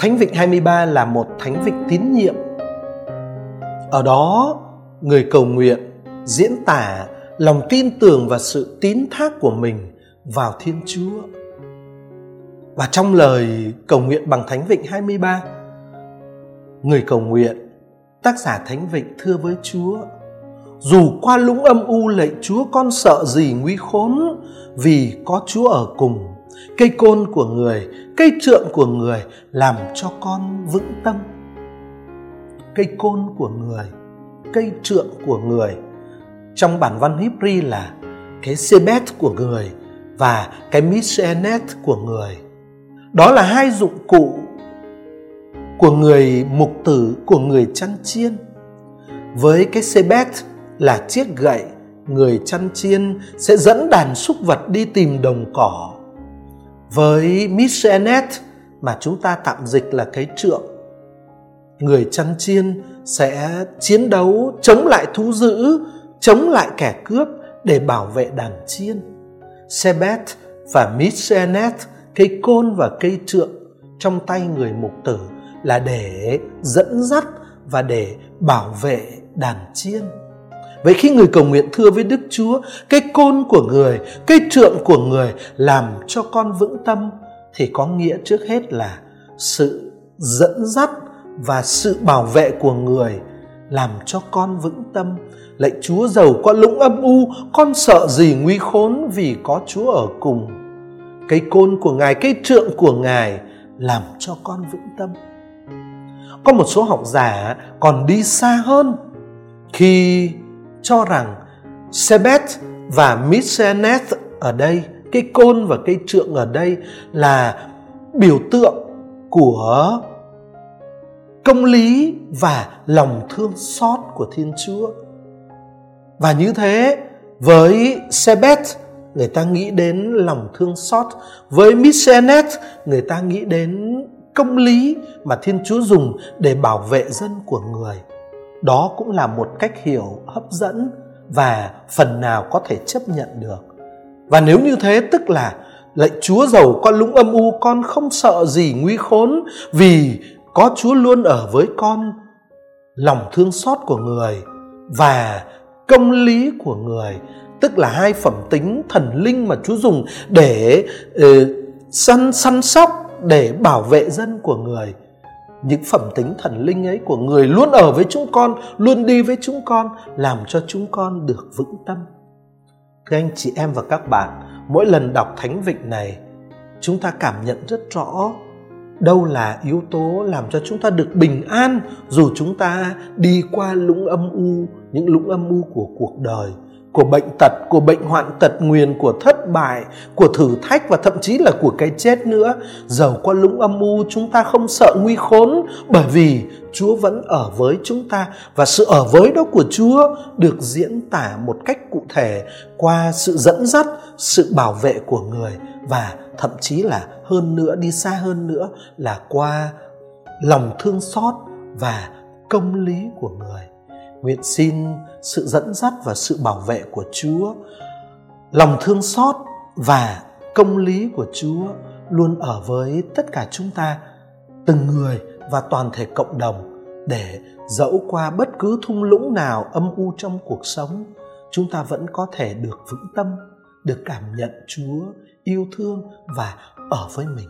Thánh Vịnh 23 là một thánh vịnh tín nhiệm. Ở đó, người cầu nguyện diễn tả lòng tin tưởng và sự tín thác của mình vào Thiên Chúa. Và trong lời cầu nguyện bằng Thánh Vịnh 23, người cầu nguyện, tác giả Thánh Vịnh thưa với Chúa, dù qua lũng âm u lạy Chúa con sợ gì nguy khốn vì có Chúa ở cùng. Cây côn của người, cây trượng của người làm cho con vững tâm. Cây côn của người, cây trượng của người. Trong bản văn Hebrew là cái sebet của người và cái mishenet của người. Đó là hai dụng cụ của người mục tử, của người chăn chiên. Với cái sebet là chiếc gậy, người chăn chiên sẽ dẫn đàn súc vật đi tìm đồng cỏ. Với mishenet mà chúng ta tạm dịch là cái trượng, người chăn chiên sẽ chiến đấu chống lại thú dữ, chống lại kẻ cướp để bảo vệ đàn chiên. Sebet và Mishenet, cây côn và cây trượng trong tay người mục tử là để dẫn dắt và để bảo vệ đàn chiên. Vậy khi người cầu nguyện thưa với Đức Chúa, cái côn của người, cái trượng của người làm cho con vững tâm thì có nghĩa trước hết là sự dẫn dắt và sự bảo vệ của người làm cho con vững tâm. Lạy Chúa giàu có lũng âm u, con sợ gì nguy khốn vì có Chúa ở cùng. Cây côn của Ngài, cây trượng của Ngài làm cho con vững tâm. Có một số học giả còn đi xa hơn khi cho rằng Sebet và Misenet ở đây, cây côn và cây trượng ở đây là biểu tượng của công lý và lòng thương xót của Thiên Chúa. Và như thế, với Sebet, người ta nghĩ đến lòng thương xót. Với Misenet, người ta nghĩ đến công lý mà Thiên Chúa dùng để bảo vệ dân của người. Đó cũng là một cách hiểu hấp dẫn và phần nào có thể chấp nhận được. Và nếu như thế tức là lạy Chúa giàu con lũng âm u con không sợ gì nguy khốn vì có Chúa luôn ở với con. Lòng thương xót của người và công lý của người tức là hai phẩm tính thần linh mà Chúa dùng để uh, săn săn sóc để bảo vệ dân của người những phẩm tính thần linh ấy của người luôn ở với chúng con, luôn đi với chúng con, làm cho chúng con được vững tâm. Thưa anh chị em và các bạn, mỗi lần đọc thánh vịnh này, chúng ta cảm nhận rất rõ đâu là yếu tố làm cho chúng ta được bình an dù chúng ta đi qua lũng âm u, những lũng âm u của cuộc đời, của bệnh tật, của bệnh hoạn tật nguyền của thất bại của thử thách và thậm chí là của cái chết nữa. Dầu qua lũng âm u, chúng ta không sợ nguy khốn, bởi vì chúa vẫn ở với chúng ta. Và sự ở với đó của chúa được diễn tả một cách cụ thể qua sự dẫn dắt, sự bảo vệ của người và thậm chí là hơn nữa, đi xa hơn nữa là qua lòng thương xót và công lý của người. Nguyện xin sự dẫn dắt và sự bảo vệ của chúa lòng thương xót và công lý của chúa luôn ở với tất cả chúng ta, từng người và toàn thể cộng đồng, để dẫu qua bất cứ thung lũng nào âm u trong cuộc sống, chúng ta vẫn có thể được vững tâm, được cảm nhận chúa yêu thương và ở với mình.